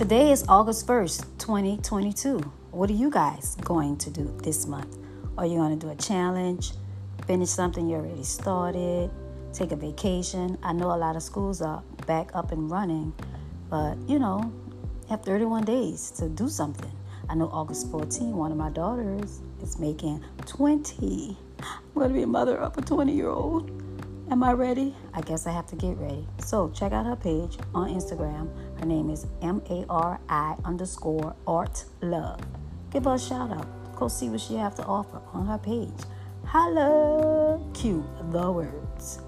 Today is August 1st, 2022. What are you guys going to do this month? Are you going to do a challenge? Finish something you already started? Take a vacation? I know a lot of schools are back up and running, but you know, have 31 days to do something. I know August 14, one of my daughters is making 20. I'm going to be a mother of a 20 year old. Am I ready? I guess I have to get ready. So check out her page on Instagram. Her name is M A R I underscore art love. Give her a shout out. Go see what she have to offer on her page. Holla! Cue the words.